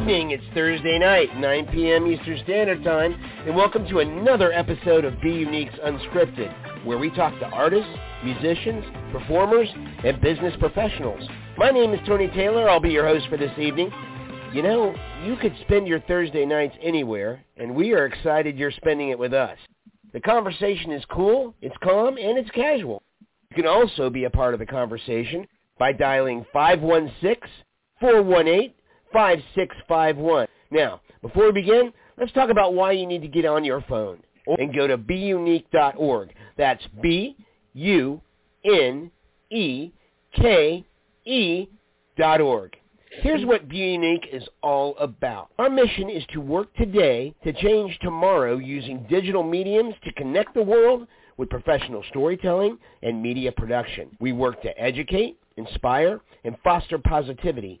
evening. It's Thursday night, 9 p.m. Eastern Standard Time, and welcome to another episode of Be Unique's Unscripted, where we talk to artists, musicians, performers, and business professionals. My name is Tony Taylor. I'll be your host for this evening. You know, you could spend your Thursday nights anywhere, and we are excited you're spending it with us. The conversation is cool, it's calm, and it's casual. You can also be a part of the conversation by dialing 516-418-5651. Now, before we begin, let's talk about why you need to get on your phone and go to beunique.org. That's B-U-N-E-K-E dot org. Here's what Be Unique is all about. Our mission is to work today to change tomorrow using digital mediums to connect the world with professional storytelling and media production. We work to educate, inspire, and foster positivity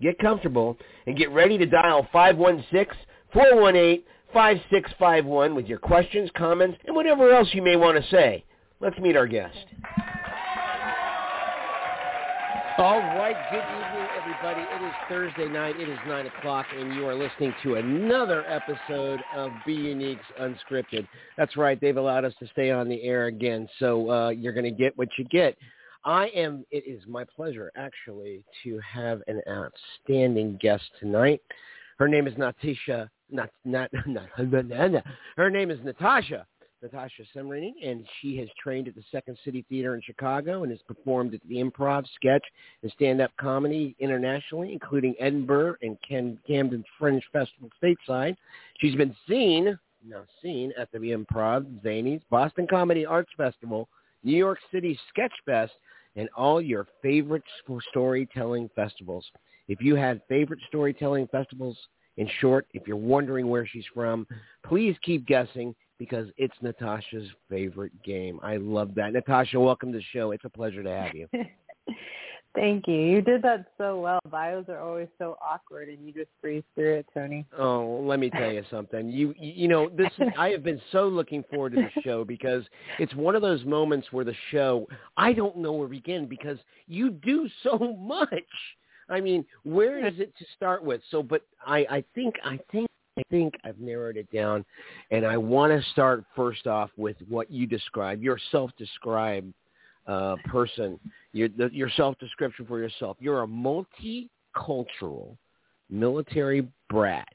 get comfortable, and get ready to dial 516-418-5651 with your questions, comments, and whatever else you may want to say. Let's meet our guest. All right, good evening, everybody. It is Thursday night. It is 9 o'clock, and you are listening to another episode of Be Unique's Unscripted. That's right. They've allowed us to stay on the air again, so uh, you're going to get what you get. I am, it is my pleasure, actually, to have an outstanding guest tonight. Her name is Natasha, not, not, not, her name is Natasha, Natasha Samreny, and she has trained at the Second City Theater in Chicago and has performed at the Improv, Sketch, and Stand-Up Comedy internationally, including Edinburgh and Ken, Camden Fringe Festival stateside. She's been seen, now seen, at the Improv, Zanies, Boston Comedy Arts Festival, New York City Sketch Fest, and all your favorite storytelling festivals. If you had favorite storytelling festivals, in short, if you're wondering where she's from, please keep guessing because it's Natasha's favorite game. I love that. Natasha, welcome to the show. It's a pleasure to have you. Thank you. You did that so well. Bios are always so awkward, and you just breeze through it, Tony. Oh, let me tell you something. You you know this. I have been so looking forward to the show because it's one of those moments where the show I don't know where to begin because you do so much. I mean, where is it to start with? So, but I I think I think I think I've narrowed it down, and I want to start first off with what you describe, your self-described uh, person, your, the, your self-description for yourself. You're a multicultural military brat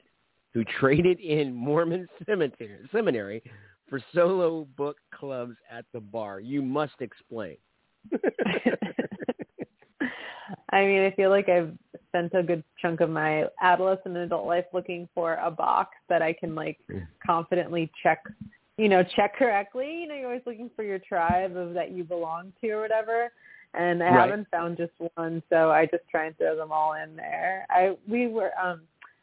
who traded in Mormon cemetery, seminary for solo book clubs at the bar. You must explain. I mean, I feel like I've spent a good chunk of my adolescent and adult life looking for a box that I can like confidently check you know, check correctly. You know, you're always looking for your tribe of that you belong to or whatever. And I right. haven't found just one, so I just try and throw them all in there. I we were um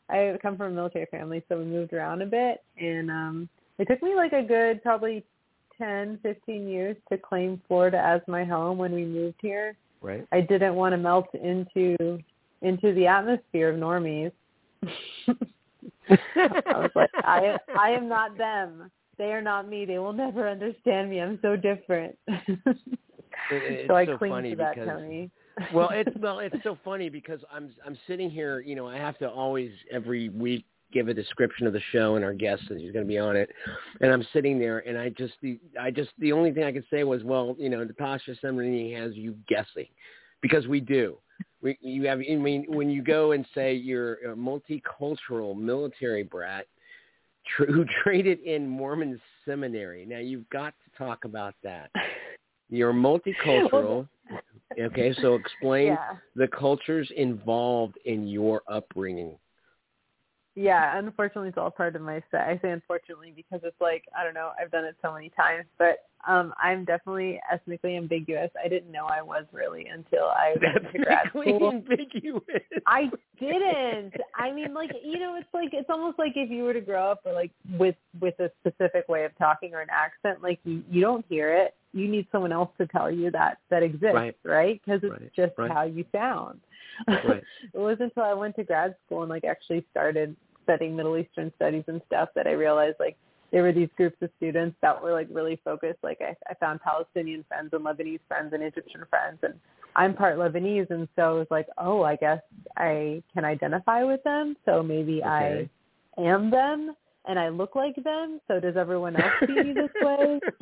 I come from a military family, so we moved around a bit and um it took me like a good probably ten, fifteen years to claim Florida as my home when we moved here. Right. I didn't want to melt into into the atmosphere of normies. I was like, I I am not them. They are not me. They will never understand me. I'm so different. It, so I so cling to that, because, Tony. well, it's well, it's so funny because I'm I'm sitting here. You know, I have to always every week give a description of the show and our guest that he's going to be on it, and I'm sitting there and I just the I just the only thing I could say was, well, you know, Natasha Samreny has you guessing, because we do. We, you have, I mean, when you go and say you're a multicultural military brat, tr- who traded in Mormon seminary. Now you've got to talk about that. You're multicultural. okay, so explain yeah. the cultures involved in your upbringing. Yeah, unfortunately, it's all part of my set. I say unfortunately because it's like I don't know. I've done it so many times, but Um, I'm definitely ethnically ambiguous. I didn't know I was really until I went to grad school. ambiguous. I didn't. I mean, like you know, it's like it's almost like if you were to grow up or like with with a specific way of talking or an accent, like you you don't hear it. You need someone else to tell you that that exists, right? Because it's right. just right. how you sound. Right. it wasn't until I went to grad school and like actually started studying Middle Eastern studies and stuff that I realized like there were these groups of students that were like really focused. Like I, I found Palestinian friends and Lebanese friends and Egyptian friends, and I'm part Lebanese, and so it was like, oh, I guess I can identify with them. So maybe Okay. I am them, and I look like them. So does everyone else see me this way?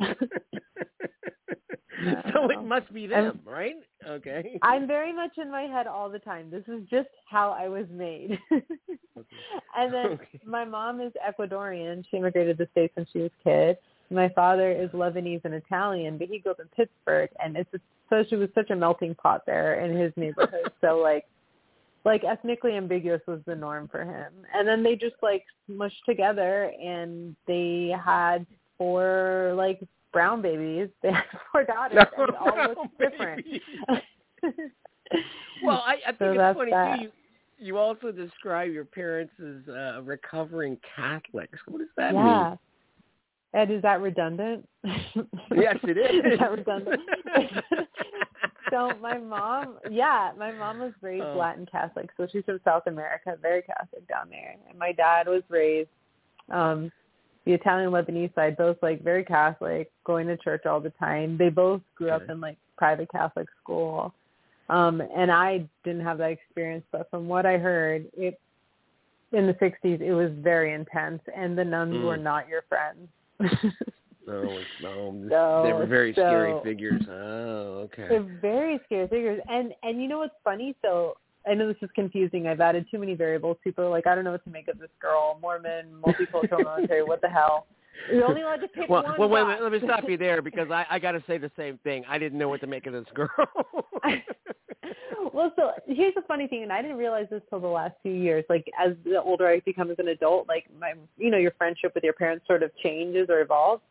so it must be them, right? Okay. I'm very much in my head all the time. This is just how I was made. and then Okay. my mom is Ecuadorian. She immigrated to the States when she was a kid. My father is Lebanese and Italian, but he grew up in Pittsburgh and it's so she was such a melting pot there in his neighborhood. so like like ethnically ambiguous was the norm for him. And then they just like smushed together and they had four like brown babies. They had four daughters and all looked different. well, I, I think So it's funny that. too. You, you also describe your parents as uh, recovering Catholics. What does that mean? yeah. Ed, is that redundant? Yes, it is. is that redundant? so my mom, yeah, my mom was raised Oh. Latin Catholic, so she's from South America, very Catholic down there. And my dad was raised um the Italian Lebanese side, both like very Catholic, going to church all the time. They both grew up in like private Catholic school. Um and I didn't have that experience, but from what I heard, it in the 60s it was very intense and the nuns Mm. were not your friends. No, no, So- they were very scary figures. Oh, okay. They're very scary figures. And and you know what's funny? So I know this is confusing. I've added too many variables. People are like, I don't know what to make of this girl. Mormon, multicultural military. What the hell? You're only allowed to pick well, one. well, wait minute. Let me stop you there because I, I got to say the same thing. I didn't know what to make of this girl. Well, so here's the funny thing, and I didn't realize this till the last few years. Like as the older I become as an adult, like my, you know, your friendship with your parents sort of changes or evolves.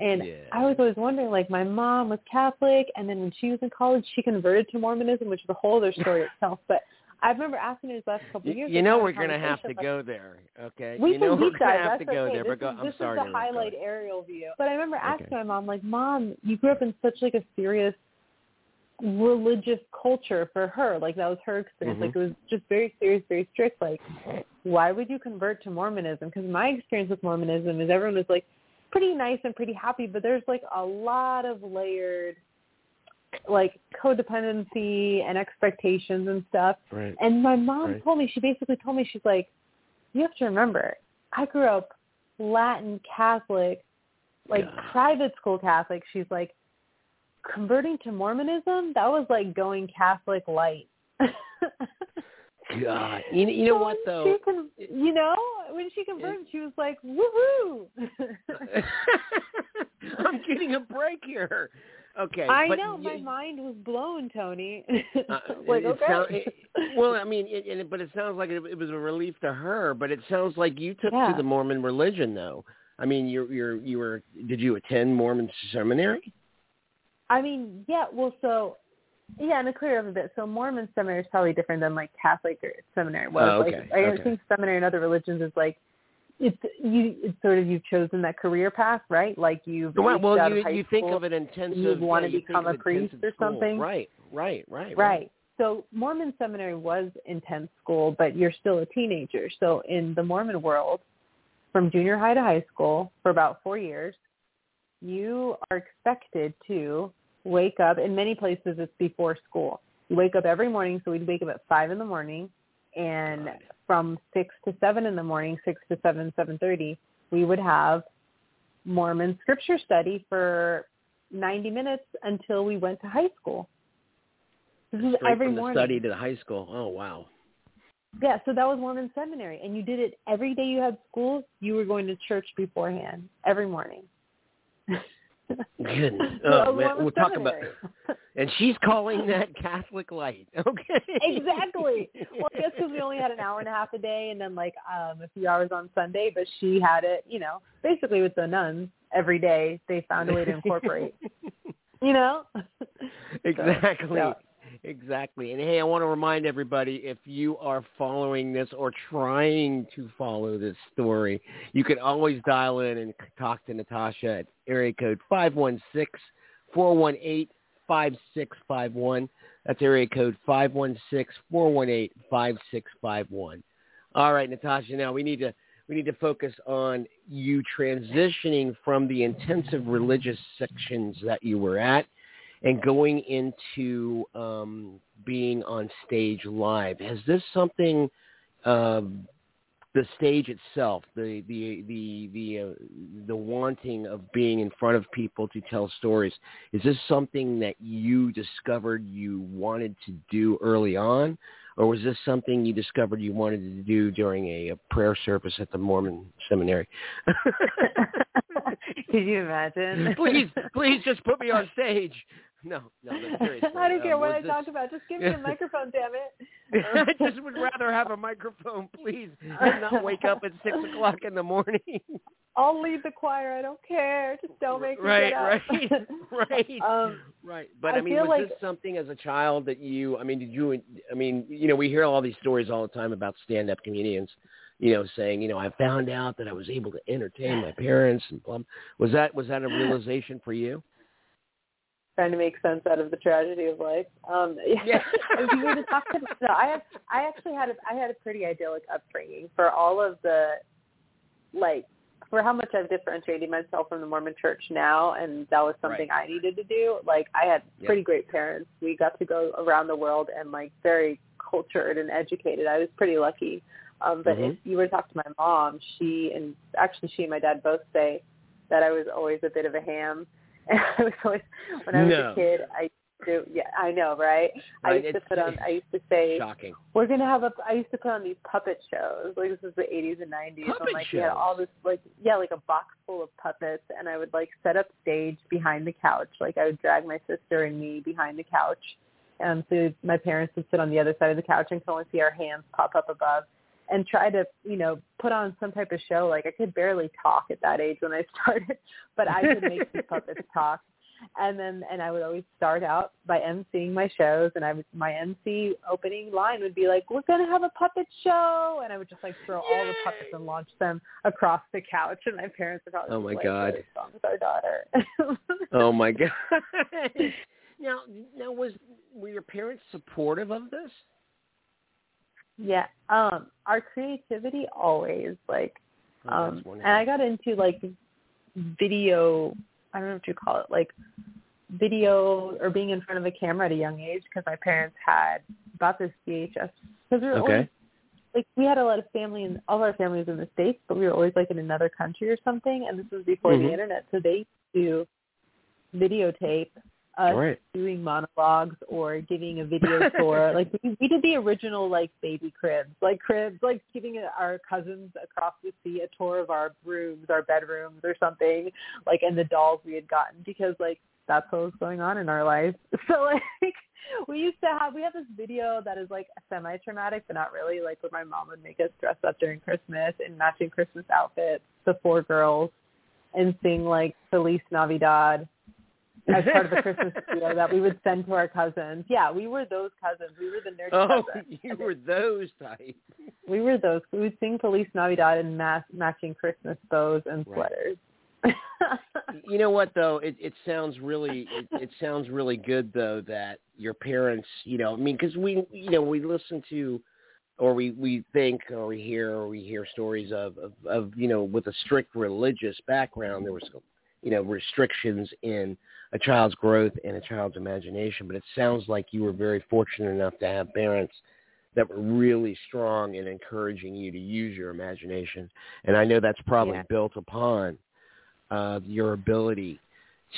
And Yeah. I was always wondering, like my mom was Catholic, and then when she was in college, she converted to Mormonism, which is a whole other story itself. But I remember asking her these last couple of years. you know we're going to have to like, go there. Okay. we you can know we're going to have to go okay. there. This But go, is, I'm this sorry. is the highlight aerial view. But I remember asking Okay. my mom, like, Mom, you grew up in such like a serious religious culture for her. Like that was her experience. Mhm. Like it was just very serious, very strict. Like, why would you convert to Mormonism? Because my experience with Mormonism is everyone was like pretty nice and pretty happy, but there's like a lot of layered like codependency and expectations and stuff. Right. And my mom Right. told me, she basically told me, she's like, you have to remember, I grew up Latin Catholic, like Yeah. private school Catholic. She's like, converting to Mormonism, that was like going Catholic light. God. You, you know So what though? She con- you know, when she converted, she was like, woohoo! I'm getting a break here. Okay. I know, you- my mind was blown, Tony. Uh, like, okay. sound- it- well, I mean, it, it, but it sounds like it, it was a relief to her. But it sounds like you took Yeah. to the Mormon religion, though. I mean, you're you're you were. Did you attend Mormon seminary? I mean, yeah, well, so, yeah, and to clear up a bit, so Mormon seminary is probably different than, like, Catholic or seminary was. Oh, okay, Like, I okay. think seminary in other religions is, like, it's you. It's sort of you've chosen that career path, right? Like you've Well, reached well you you think school. of it intensive. you'd wanna yeah, you become a priest or school. something. Right, right, right, Right. So Mormon seminary was intense school, but you're still a teenager. So in the Mormon world, from junior high to high school for about four years, you are expected to wake up. In many places, it's before school. You wake up every morning. So we'd wake up at five in the morning, and Right. from six to seven in the morning, six to seven, seven thirty, we would have Mormon scripture study for 90 minutes until we went to high school. This is every from morning. study to the high school. Oh wow. Yeah, so that was Mormon seminary, and you did it every day you had school. You were going to church beforehand every morning. Goodness. Oh, man. We'll talk about. And she's calling that Catholic light. Okay. exactly. Well, I guess because we only had an hour and a half a day, and then like um a few hours on Sunday, but she had it, you know, basically with the nuns every day. They found a way to incorporate. you know. exactly. So, Exactly. And hey, I want to remind everybody if you are following this or trying to follow this story, you can always dial in and talk to Natasha at area code 516-418-5651. That's area code 516-418-5651. All right, Natasha, now we need to we need to focus on you transitioning from the intensive religious sections that you were at and going into um, being on stage live. Has this something, uh, the stage itself, the the the the uh, the wanting of being in front of people to tell stories, is this something that you discovered you wanted to do early on, or was this something you discovered you wanted to do during a, a prayer service at the Mormon seminary? Can you imagine? please, please just put me on stage. No, no, seriously. I don't care um, what I this... talk about. Just give me a microphone, damn it. I just would rather have a microphone, please, and not wake up at six o'clock in the morning. I'll lead the choir. I don't care. Just don't make me right, get up. Right, right, um, right. But I, I mean, was like... this something as a child that you? I mean, did you? I mean, you know, we hear all these stories all the time about stand-up comedians you know, saying, you know, I found out that I was able to entertain my parents and blah. Was that was that a realization for you? Trying to make sense out of the tragedy of life. Um, yeah, if you were to talk to no, I have I actually had a I had a pretty idyllic upbringing for all of the like for how much I've differentiated myself from the Mormon Church now, and that was something right. I needed to do. Like I had pretty great parents. We got to go around the world and like very cultured and educated. I was pretty lucky. Um, but mm-hmm. if you were to talk to my mom, she and actually she and my dad both say that I was always a bit of a ham and I was always when I was no. a kid, I do yeah, I know, right? I used to put on I used to say shocking. We're gonna have a I used to put on these puppet shows. Like this was the eighties and nineties. Puppet like shows. had all this like yeah, like a box full of puppets and I would like set up stage behind the couch. Like I would drag my sister and me behind the couch. And so my parents would sit on the other side of the couch and could only see our hands pop up above and try to, you know, put on some type of show. Like I could barely talk at that age when I started, but I could make these puppets talk. And then, and I would always start out by emceeing my shows, and I would my MC opening line would be like, "We're gonna have a puppet show," and I would just like throw Yay! all the puppets and launch them across the couch, and my parents would probably oh my like, god, "What is with our daughter?" oh my god. now, now was were your parents supportive of this? Yeah. Um, our creativity always like oh, um and I got into like video I don't know what you call it, like video or being in front of a camera at a young age because my parents had bought this VHS because we were okay. always like we had a lot of family and all of our families in the states, but we were always like in another country or something. And this was before mm-hmm. the internet, so they do videotape us right. doing monologues or giving a video tour. like we, we did the original like baby cribs, like cribs, like giving our cousins across the sea a tour of our rooms, our bedrooms or something, like and the dolls we had gotten because like that's what was going on in our life. So like we used to have we have this video that is like semi traumatic but not really, like where my mom would make us dress up during Christmas in matching Christmas outfits, the four girls, and sing like Feliz Navidad as part of the Christmas video that we would send to our cousins. Yeah, we were those cousins. We were the nerdy oh, cousins. you were those type. We were those. We would sing Feliz Navidad and mass, matching Christmas bows and sweaters. Right. you know what though? It it sounds really it, it sounds really good though that your parents, you know, I mean, because we you know we listen to or we we think or we hear or we hear stories of, of of you know with a strict religious background there was you know restrictions in a child's growth and a child's imagination. But it sounds like you were very fortunate enough to have parents that were really strong in encouraging you to use your imagination. And I know that's probably yeah. built upon uh, your ability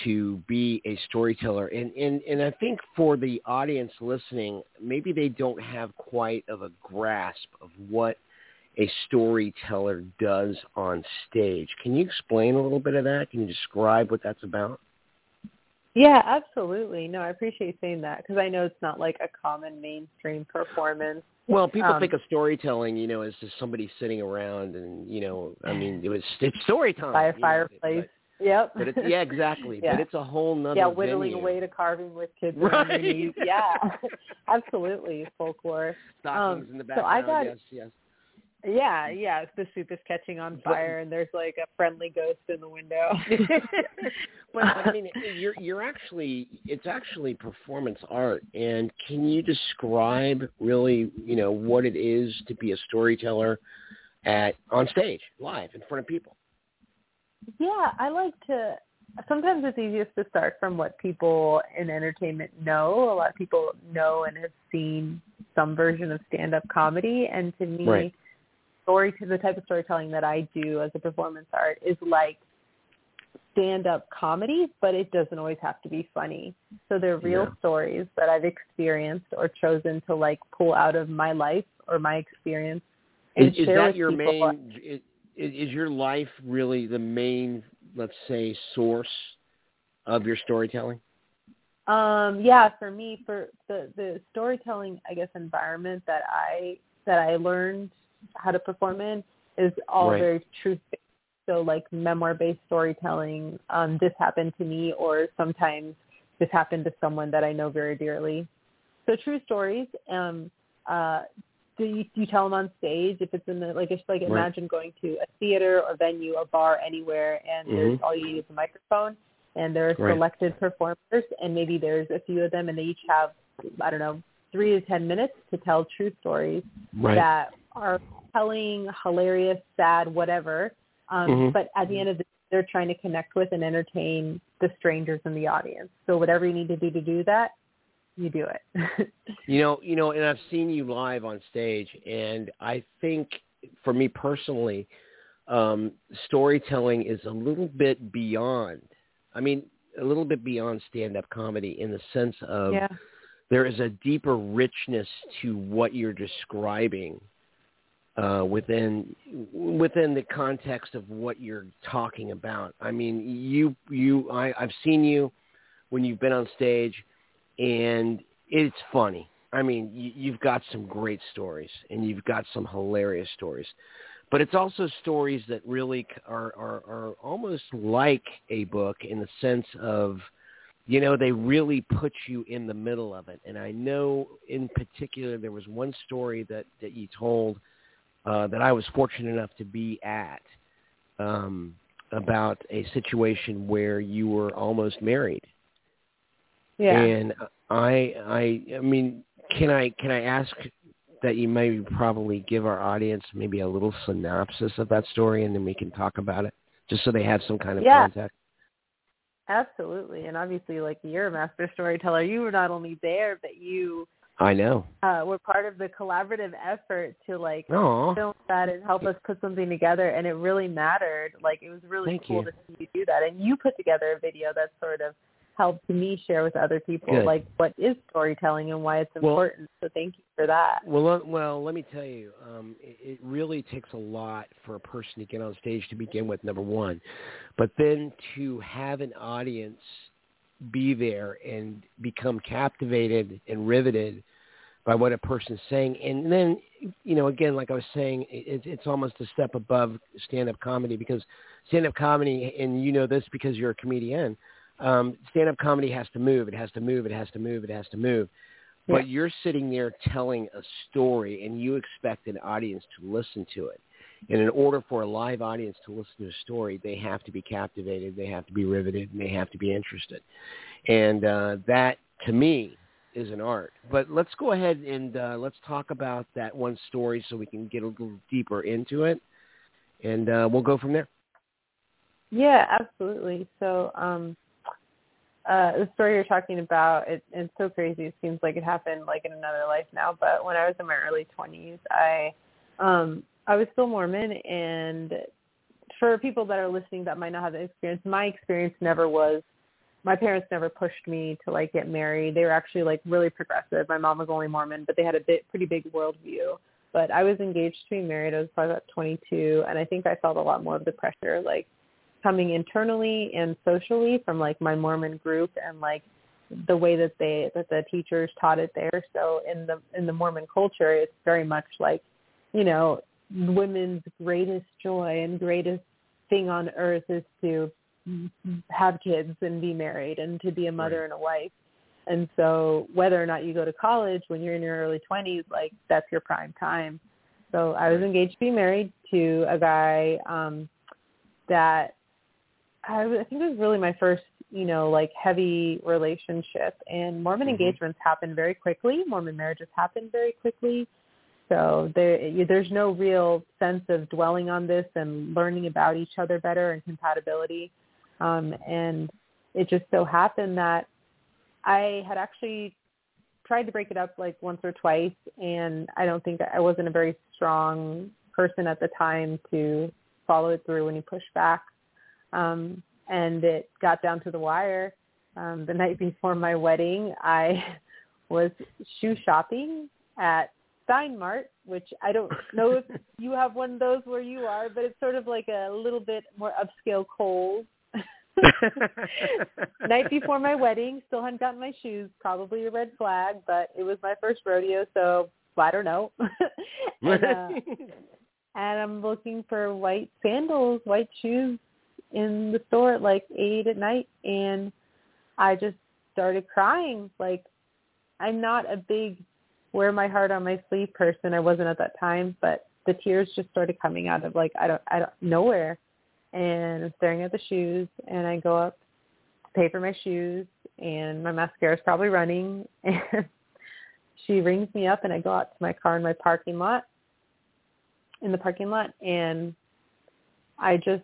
to be a storyteller. And, and, and I think for the audience listening, maybe they don't have quite of a grasp of what a storyteller does on stage. Can you explain a little bit of that? Can you describe what that's about? Yeah, absolutely. No, I appreciate saying that because I know it's not like a common mainstream performance. Well, people Um, think of storytelling, you know, as just somebody sitting around and, you know, I mean, it was it's story time by a you know, fireplace. Yep. But, but it's yeah, exactly. Yeah. But it's a whole nother yeah, whittling venue. away to carving with kids. Right. Yeah, absolutely, folklore. Stockings Um, in the so I background. got- yes, yes. Yeah, yeah. The soup is catching on But- fire, and there's like a friendly ghost in the window. but, but I mean, you're you're actually it's actually performance art, and can you describe really, you know, what it is to be a storyteller at on stage, live in front of people? Yeah, I like to. Sometimes it's easiest to start from what people in entertainment know. A lot of people know and have seen some version of stand-up comedy, and to me, Right. Story to the type of storytelling that I do as a performance art is like stand-up comedy, but it doesn't always have to be funny. So they're real Yeah. stories that I've experienced or chosen to like pull out of my life or my experience. and Is, is share that your main? Is, is your life really the main, let's say, source of your storytelling? Um, yeah, for me, for the the storytelling, I guess, environment that I that I learned how to perform in is all Right. very truth. So like memoir based storytelling. Um, this happened to me, or sometimes this happened to someone that I know very dearly. So true stories. Um, uh, do you, you tell them on stage if it's in the like it's like Right. imagine going to a theater, a venue, a bar, anywhere, and there's Mhm. all you need is a microphone and there are Right. selected performers and maybe there's a few of them and they each have I don't know three to ten minutes to tell true stories Right. that are telling, hilarious, sad, whatever. Um, Mhm. But at the end of the day, they're trying to connect with and entertain the strangers in the audience. So whatever you need to do to do that, you do it. You know, you know, and I've seen you live on stage, and I think, for me personally, um, storytelling is a little bit beyond. I mean, a little bit beyond stand-up comedy in the sense of yeah. there is a deeper richness to what you're describing uh, within within the context of what you're talking about. I mean, you you I, I've seen you when you've been on stage, and it's funny. I mean, you, you've got some great stories, and you've got some hilarious stories. But it's also stories that really are, are, are almost like a book in the sense of, you know, they really put you in the middle of it. And I know in particular there was one story that, that you told uh, that I was fortunate enough to be at um, about a situation where you were almost married. Yeah. And I, I, I mean, can I can I ask that you maybe probably give our audience maybe a little synopsis of that story, and then we can talk about it, just so they have some kind of Yeah. context. Absolutely. And obviously, like you're a master storyteller. You were not only there, but you I know. uh, were part of the collaborative effort to like Oh, film that and help us put something together. And it really mattered. Like it was really Thank cool you. to see you do that. And you put together a video that sort of helped me share with other people Good. like what is storytelling and why it's Well- important. so thank you for that. Well, let- well, let me tell you, um, it, it really takes a lot for a person to get on stage to begin with. Number one, but then to have an audience be there and become captivated and riveted by what a person's saying, and then you know, again, like I was saying, it, it's almost a step above stand-up comedy because stand-up comedy, and you know this because you're a comedian. Um, stand-up comedy has to move. It has to move. It has to move. It has to move but you're sitting there telling a story and you expect an audience to listen to it. And in order for a live audience to listen to a story, they have to be captivated, they have to be riveted, and they have to be interested. And uh, that, to me, is an art. But let's go ahead and uh, let's talk about that one story so we can get a little deeper into it, and uh, we'll go from there. Yeah, absolutely. So, um, uh, the story you're talking about, it, it's so crazy. It seems like it happened like in another life now. But when I was in my early 20s, I, um, I was still Mormon, and for people that are listening that might not have the experience, my experience never was. My parents never pushed me to like get married. They were actually like really progressive. My mom was only Mormon, but they had a bit pretty big worldview. But I was engaged to be married. I was probably about 22, and I think I felt a lot more of the pressure. Like coming internally and socially from like my Mormon group and like the way that they that the teachers taught it there. So in the in the Mormon culture, it's very much like, you know, women's greatest joy and greatest thing on earth is to have kids and be married and to be a mother right. and a wife. And so whether or not you go to college when you're in your early 20s, like that's your prime time. So I was engaged to be married to a guy um that I, I think it was really my first, you know, like heavy relationship. And Mormon mm-hmm. engagements happen very quickly. Mormon marriages happen very quickly. So there, there's no real sense of dwelling on this and learning about each other better and compatibility. Um, and it just so happened that I had actually tried to break it up like once or twice, and I don't think I wasn't a very strong person at the time to follow it through when he pushed back. Um, and it got down to the wire. Um, the night before my wedding, I was shoe shopping at Stein Mart, which I don't know if you have one of those where you are, but it's sort of like a little bit more upscale Kohl's. Night before my wedding, still hadn't gotten my shoes. Probably a red flag, but it was my first rodeo, so I don't know. and, uh, and I'm looking for white sandals, white shoes in the store at like eight at night, and I just started crying. Like I'm not a big wear my heart on my sleeve person. I wasn't at that time, but the tears just started coming out of like I don't I don't nowhere. And I'm staring at the shoes and I go up to pay for my shoes and my mascara is probably running and she rings me up and I go out to my car in my parking lot in the parking lot and I just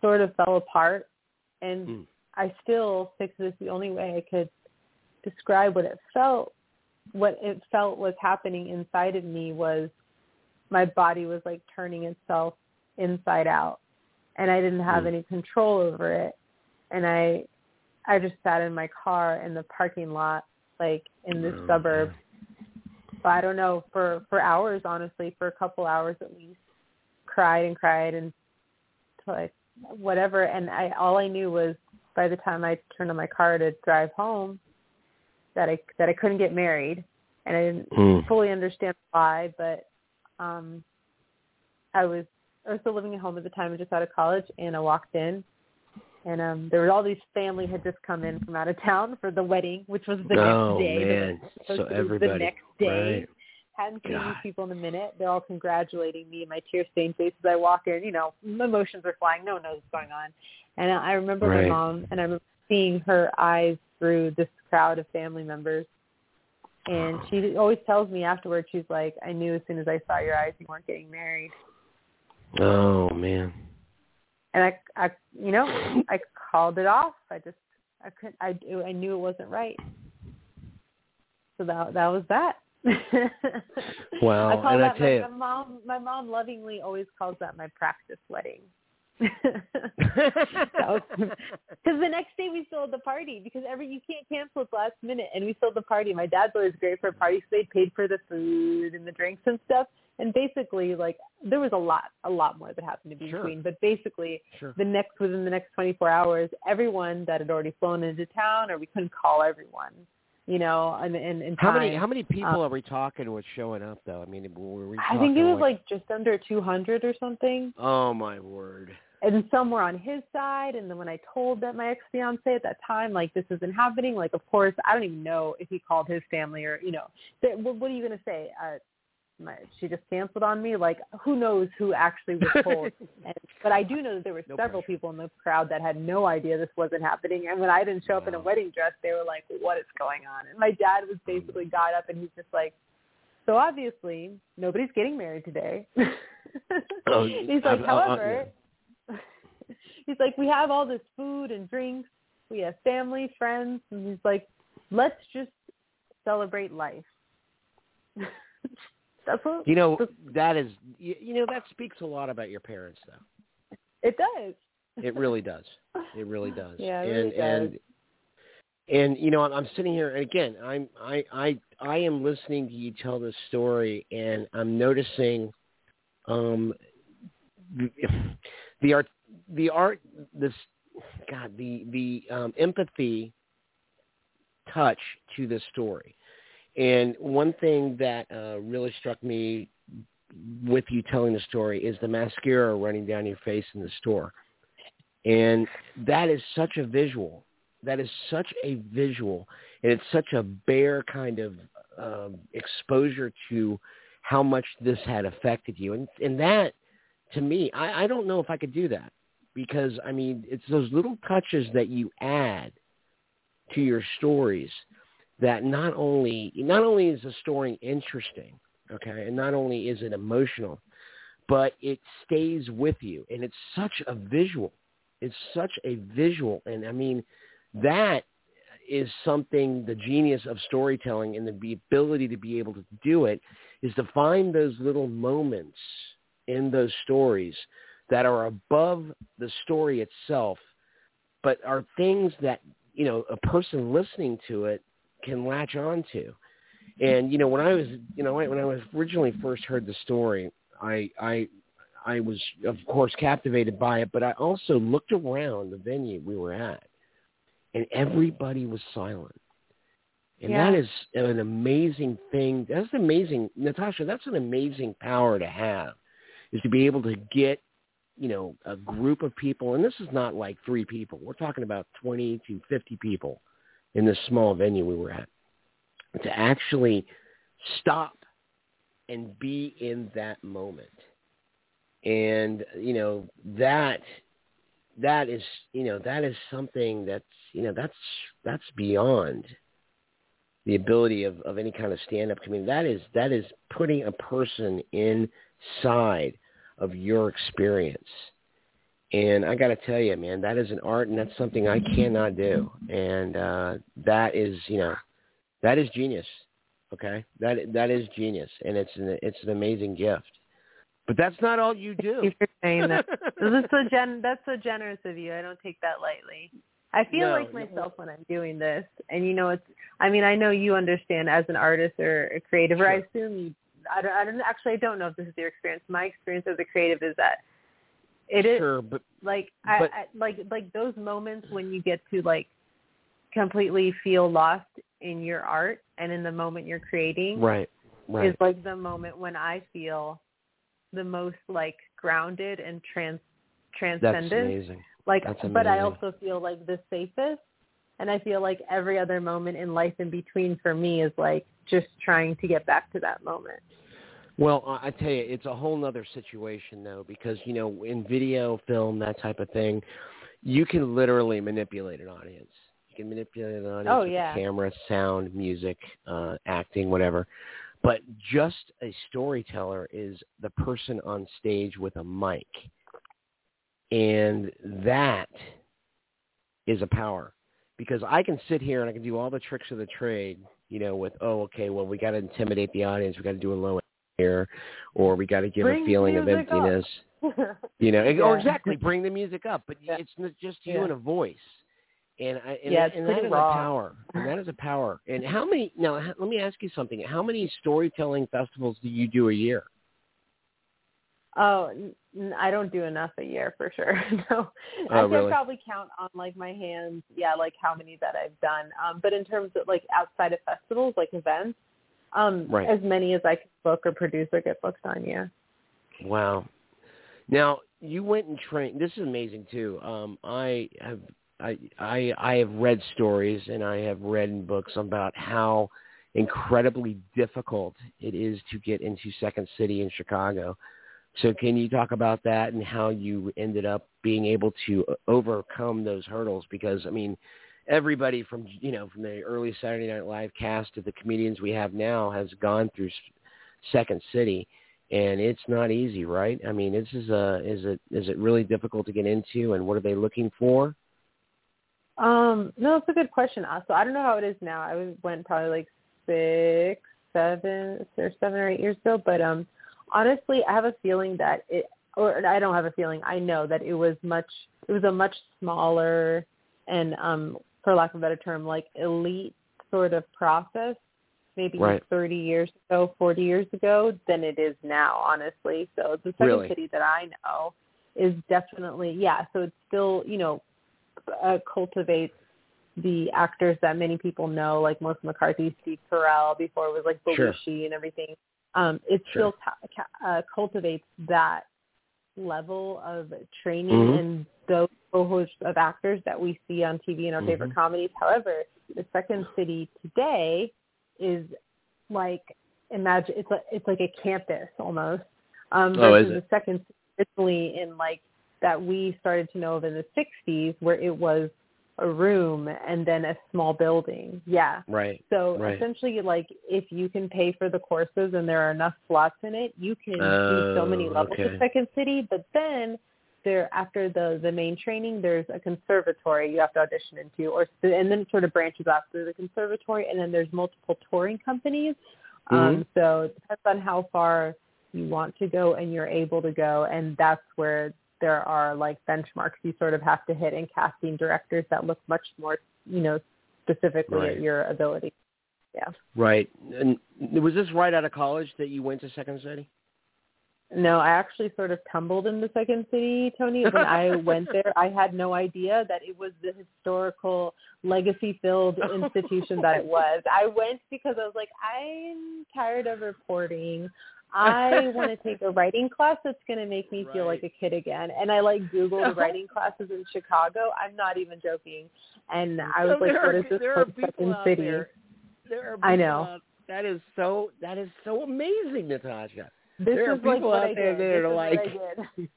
sort of fell apart and mm. I still think this is the only way I could describe what it felt what it felt was happening inside of me was my body was like turning itself inside out and I didn't have mm. any control over it and I I just sat in my car in the parking lot like in this oh, suburb but I don't know for for hours honestly for a couple hours at least cried and cried and like whatever and I all I knew was by the time I turned on my car to drive home that I that I couldn't get married, and I didn't mm. fully understand why. But um, I was I was still living at home at the time, just out of college, and I walked in, and um, there was all these family had just come in from out of town for the wedding, which was the oh, next day. Man. So everybody, the next day. Right. Hadn't seen these people in a minute. They're all congratulating me. My tear-stained face as I walk in. You know, emotions are flying. No one knows what's going on. And I remember right. my mom, and I remember seeing her eyes through this crowd of family members. And she always tells me afterwards, she's like, I knew as soon as I saw your eyes you weren't getting married. Oh man. And I, I, you know, I called it off. I just, I couldn't, I, I knew it wasn't right. So that, that was that. wow. I call and that I tell my, you, my mom, my mom lovingly always calls that my practice wedding. Because the next day we still had the party because every you can't cancel it last minute, and we still had the party. My dad's always great for parties. So they paid for the food and the drinks and stuff. And basically, like there was a lot, a lot more that happened in sure. between. But basically, sure. the next within the next 24 hours, everyone that had already flown into town, or we couldn't call everyone you know, and and, how many how many people um, are we talking with showing up though? I mean, were we? I think it was like, like just under 200 or something. Oh my word! and some were on his side. And then when I told that my ex fiance at that time, like this isn't happening, like of course I don't even know if he called his family or you know, what, what are you gonna say? Uh, my, she just canceled on me. Like who knows who actually was told? and, but I do know that there were no several pressure. people in the crowd that had no idea this wasn't happening. And when I didn't show up in a wedding dress, they were like, "What is going on?" And my dad was hmm. basically got up and he's just like, "So obviously nobody's getting married today." oh, he's like, I, however. he's like, we have all this food and drinks. We have family, friends. And he's like, let's just celebrate life. That's what, you know, that is, you, you know, that speaks a lot about your parents, though. It does. It really does. It really does. Yeah, it and, really does. And, and you know, I'm, sitting here, and again, I'm I I I am listening to you tell this story, and I'm noticing um the, the art the art, this, God, the the um, empathy touch to this story. And one thing that uh, really struck me with you telling the story is the mascara running down your face in the store. And that is such a visual. That is such a visual. And it's such a bare kind of uh, exposure to how much this had affected you. And, and that, to me, I, I don't know if I could do that because, I mean, it's those little touches that you add to your stories that not only not only is the story interesting, okay, and not only is it emotional, but it stays with you, and it's such a visual. It's such a visual, and I mean that is something the genius of storytelling and the ability to be able to do it is to find those little moments in those stories that are above the story itself but are things that you know a person listening to it can latch on to and you know when i was you know when i was originally first heard the story i i i was of course captivated by it but i also looked around the venue we were at and everybody was silent. And Yeah. that is an amazing thing. That's amazing natasha that's an amazing power to have is to be able to get you know a group of people and this is not like three people. We're talking about 20 to 50 people in this small venue we were at to actually stop and be in that moment. And you know that that is you know that is something that's you know that's that's beyond the ability of, of any kind of stand up comedian. That is that is putting a person inside of your experience and I got to tell you, man, that is an art, and that's something I cannot do. And uh, that is, you know, that is genius. Okay, that that is genius, and it's an it's an amazing gift. But that's not all you do. Thank you for saying that. this is so gen- that's so generous of you. I don't take that lightly. I feel No, like no. myself when I'm doing this, and you know, it's. I mean, I know you understand as an artist or a creative, or I assume you. I don't, I don't actually. I don't know if this is your experience. My experience as a creative is that it is sure, but like I, But- I like like those moments when you get to like completely feel lost in your art and in the moment you're creating right, right. is like the moment when I feel the most like grounded and trans that's transcendent. amazing. Like that's but I also feel like the safest and I feel like every other moment in life in between for me is like just trying to get back to that moment. Well, I tell you, it's a whole other situation though, because you know, in video, film, that type of thing, you can literally manipulate an audience. You can manipulate an audience Oh, with yeah. the camera, sound, music, uh, acting, whatever. But just a storyteller is the person on stage with a mic, and that is a power because I can sit here and I can do all the tricks of the trade, you know, with oh, okay, well, we got to intimidate the audience, we got to do a low air, or we got to give Bring a feeling of emptiness, you know, or exactly bring the music up, but Yeah. it's not just you Yeah. and a voice. And, I, and, Yeah, and that is raw. a power. And that is a power. And how many? Now, let me ask you something. How many storytelling festivals do you do a year? Oh, I don't do enough a year for sure. no, Oh, I can really? probably count on like my hands. Yeah, like how many that I've done. Um, but in terms of like outside of festivals, like events, um, Right. as many as I can book or produce or get booked on. Yeah. Wow. Now you went and trained. This is amazing too. Um, I have I, I I have read stories and I have read in books about how incredibly difficult it is to get into Second City in Chicago. So can you talk about that and how you ended up being able to overcome those hurdles? Because I mean, everybody from you know from the early Saturday Night Live cast to the comedians we have now has gone through Second City and it's not easy, right? I mean, this is a is it is it really difficult to get into, and what are they looking for? Um, no, it's a good question. Uh, So I don't know how it is now. I went probably like six, seven, or seven or eight years ago. But um, honestly, I have a feeling that it, or I don't have a feeling. I know that it was much. It was a much smaller and, um, for lack of a better term, like elite sort of process. Maybe Right. 30 years ago, 40 years ago, than it is now. Honestly, so the second Really? city that I know is definitely yeah. So it still you know uh, cultivates the actors that many people know, like Melissa McCarthy, Steve Carell, before it was like Belushi sure. and everything. Um, it Sure. still ca- uh, cultivates that level of training Mhm. and those cohorts of actors that we see on TV in our favorite Mhm. comedies. However, the Second City today is like imagine it's like it's like a campus almost. Um, Oh, versus it? the Second City originally in like that we started to know of in the '60s, where it was a room and then a small building. Yeah. Right. So Right. essentially, like if you can pay for the courses and there are enough slots in it, you can do so many Oh, levels okay. of Second City. But then there, after the the main training, there's a conservatory you have to audition into, or and then it sort of branches off through the conservatory, and then there's multiple touring companies. Um, so it depends on how far you want to go and you're able to go, and that's where there are like benchmarks you sort of have to hit and casting directors that look much more, you know, specifically Right. at your ability. Yeah. Right. And was this right out of college that you went to Second City? No, I actually sort of tumbled into Second City, Tony. When I went there, I had no idea that it was the historical, legacy-filled institution that it was. I went because I was like, I'm tired of reporting. I want to take a writing class that's going to make me feel like a kid again. And I like Googled No. writing classes in Chicago. I'm not even joking. And I was So like, what are, is this there Second City? there. There are I know. out- that is so that is so amazing, Natasha. This There are is like people out there that are like- what I did.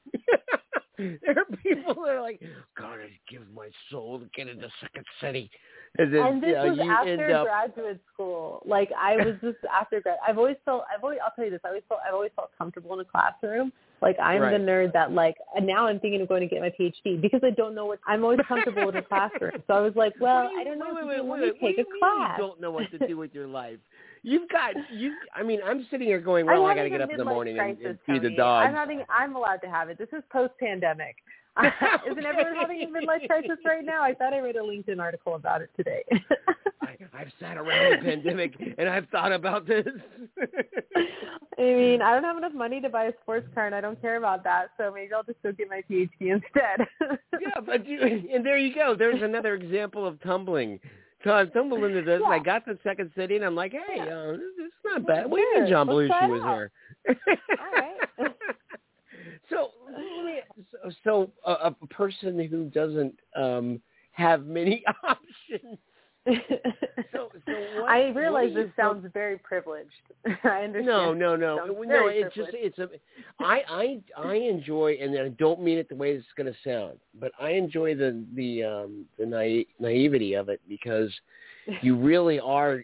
there are people that are like, God, I give my soul to get into Second City. And, then, and this you know, was after up, graduate school. Like I was just after grad. I've always felt. I've always. I'll tell you this. I always felt. I've always felt comfortable in a classroom. Like I'm Right. the nerd that like. And now I'm thinking of going to get my PhD because I don't know what. I'm always comfortable in a classroom. So I was like, well, do you- I don't know wait, what wait, wait, wait, me what do take you a class. You don't know what to do with your life. You've got you. I mean, I'm sitting here going, well, I got to get up in the morning and, crisis, and feed the dog." I'm having. I'm allowed to have it. This is post pandemic. Isn't everyone having a midlife crisis right now? I thought I read a LinkedIn article about it today. I, I've sat around the pandemic and I've thought about this. I mean, I don't have enough money to buy a sports car, and I don't care about that. So maybe I'll just go get my PhD instead. yeah, but you, and there you go. There's another example of tumbling. So I tumbled into this, and I got to Second City, and I'm like, hey, Yeah. uh, this, is not bad. What do you mean John Belushi was out. here? All right. so, so, so a, a person who doesn't um, have many options. So, so what, I realize this sounds very privileged. I understand. No, no, no, Sounds no. It's just it's a. I I I enjoy, and I don't mean it the way it's going to sound, but I enjoy the the um the naive, naivety of it because you really are,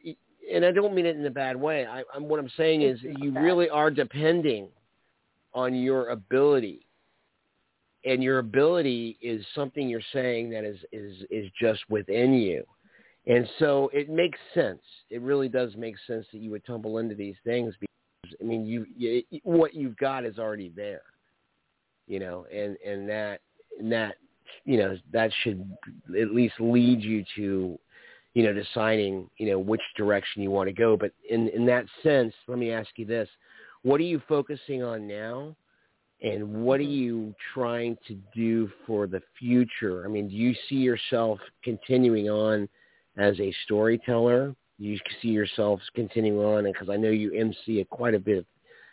and I don't mean it in a bad way. I, I'm what I'm saying is It's you really are depending on your ability, and your ability is something you're saying that is is is just within you. And so it makes sense. It really does make sense that you would tumble into these things because I mean, you, you what you've got is already there, you know, and and that and that you know that should at least lead you to you know deciding you know which direction you want to go. But in in that sense, let me ask you this: What are you focusing on now? And what are mm-hmm. you trying to do for the future? I mean, do you see yourself continuing on as a storyteller? You see yourself continuing on? and Because I know you MC at quite a bit,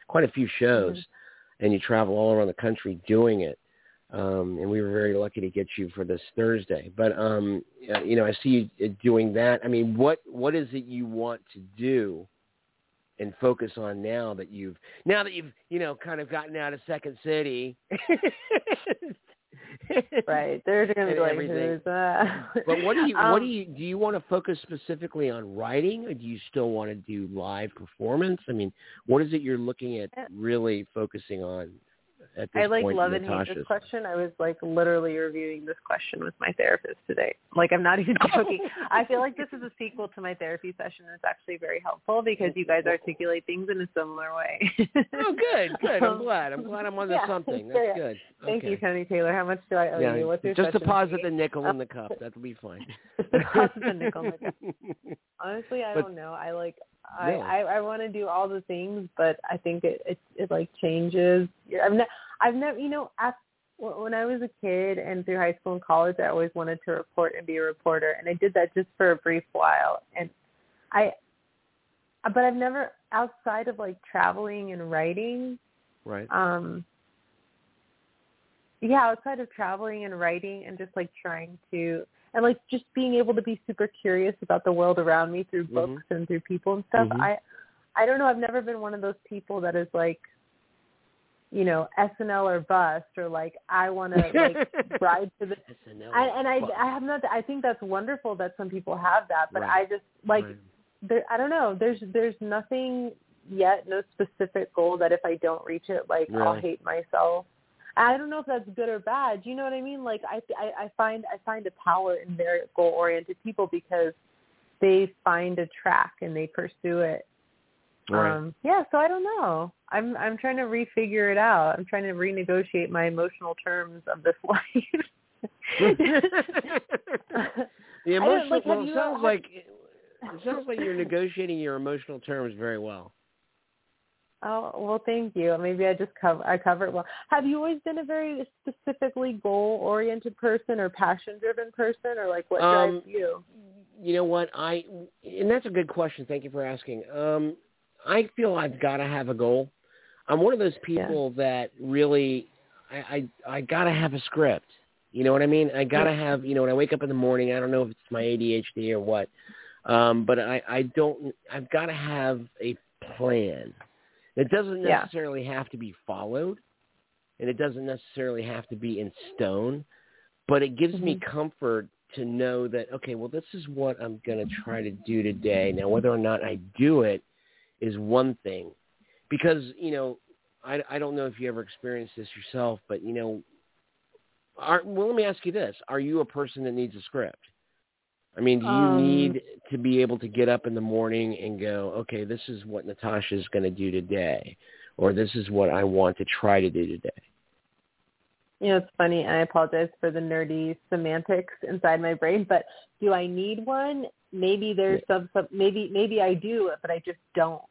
quite a few shows, and you travel all around the country doing it. Um, and we were very lucky to get you for this Thursday. But um, uh, you know, I see you doing that. I mean, what what is it you want to do and focus on now that you've now that you've you know kind of gotten out of Second City? right. They're going to be like, everything. who's that? But what do you what do Um, you do you want to focus specifically on writing or do you still want to do live performance? I mean, what is it you're looking at really focusing on at this I like point love in and hate this question. I was like literally reviewing this question with my therapist today. Like I'm not even joking. I feel like this is a sequel to my therapy session it's actually very helpful because you guys articulate things in a similar way. Oh, good, good. I'm glad. I'm glad I'm on to yeah, something. That's sure. good. Thank you, Tony Taylor. How much do I owe Yeah, you? What's your just deposit the nickel in the cup. That'll be fine. deposit the nickel in the cup. Honestly, I But- don't know. I like I I, I want to do all the things, but I think it it, it like changes. I've ne- I've never you know af- when I was a kid and through high school and college, I always wanted to report and be a reporter, and I did that just for a brief while. And I, but I've never outside of like traveling and writing. Right. Um. Yeah, outside of traveling and writing and just like trying to and like just being able to be super curious about the world around me through books mm-hmm. and through people and stuff. Mm-hmm. I I don't know, I've never been one of those people that is like you know SNL or bust or like I want to like ride to the SNL I, and I. I have not I think that's wonderful that some people have that but Right. I just like Right. there I don't know there's there's nothing yet no specific goal that if I don't reach it like I'll hate myself I don't know if that's good or bad. Do you know what I mean? Like I I, I find I find a power in very goal oriented people because they find a track and they pursue it. Right. Um yeah, so I don't know. I'm I'm trying to refigure it out. I'm trying to renegotiate my emotional terms of this life. the emotional like, well, it sounds like it sounds like you're negotiating your emotional terms very well. Oh well, thank you. Maybe I just cover I cover it well. Have you always been a very specifically goal oriented person or passion driven person, or like what Um, drives you? You know what? I and that's a good question. Thank you for asking. Um, I feel I've got to have a goal. I'm one of those people that really I I, I got to have a script. You know what I mean? I got to have, you know, when I wake up in the morning, I don't know if it's my ADHD or what. Um, but I I don't I've got to have a plan. It doesn't Yeah. necessarily have to be followed and it doesn't necessarily have to be in stone, but it gives me Mhm. comfort to know that okay, well this is what I'm going to try to do today. Now whether or not I do it is one thing. Because, you know, I I don't know if you ever experienced this yourself, but you know, are well let me ask you this. Are you a person that needs a script? I mean, do you Um, need to be able to get up in the morning and go, okay, this is what Natasha's going to do today, or this is what I want to try to do today? You know, it's funny. I apologize for the nerdy semantics inside my brain, but do I need one? Maybe there's some, some maybe maybe I do, but I just don't.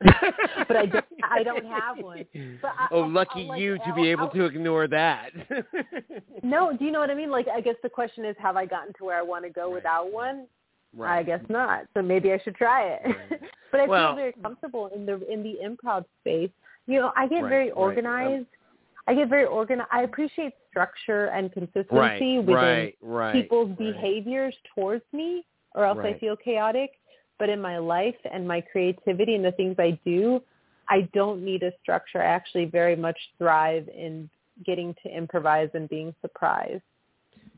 but I don't I don't have one. But I, oh, I'll- lucky I'll, like, you to be able to ignore that. No, do you know what I mean? Like I guess the question is, have I gotten to where I want to go Right. without one? right. I guess not. So maybe I should try it. Right. but I Well- feel very comfortable in the in the improv space. You know, I get Right, very organized. I get very organized. I appreciate structure and consistency within people's behaviors towards me, or else. I feel chaotic. But in my life and my creativity and the things I do, I don't need a structure. I actually very much thrive in getting to improvise and being surprised.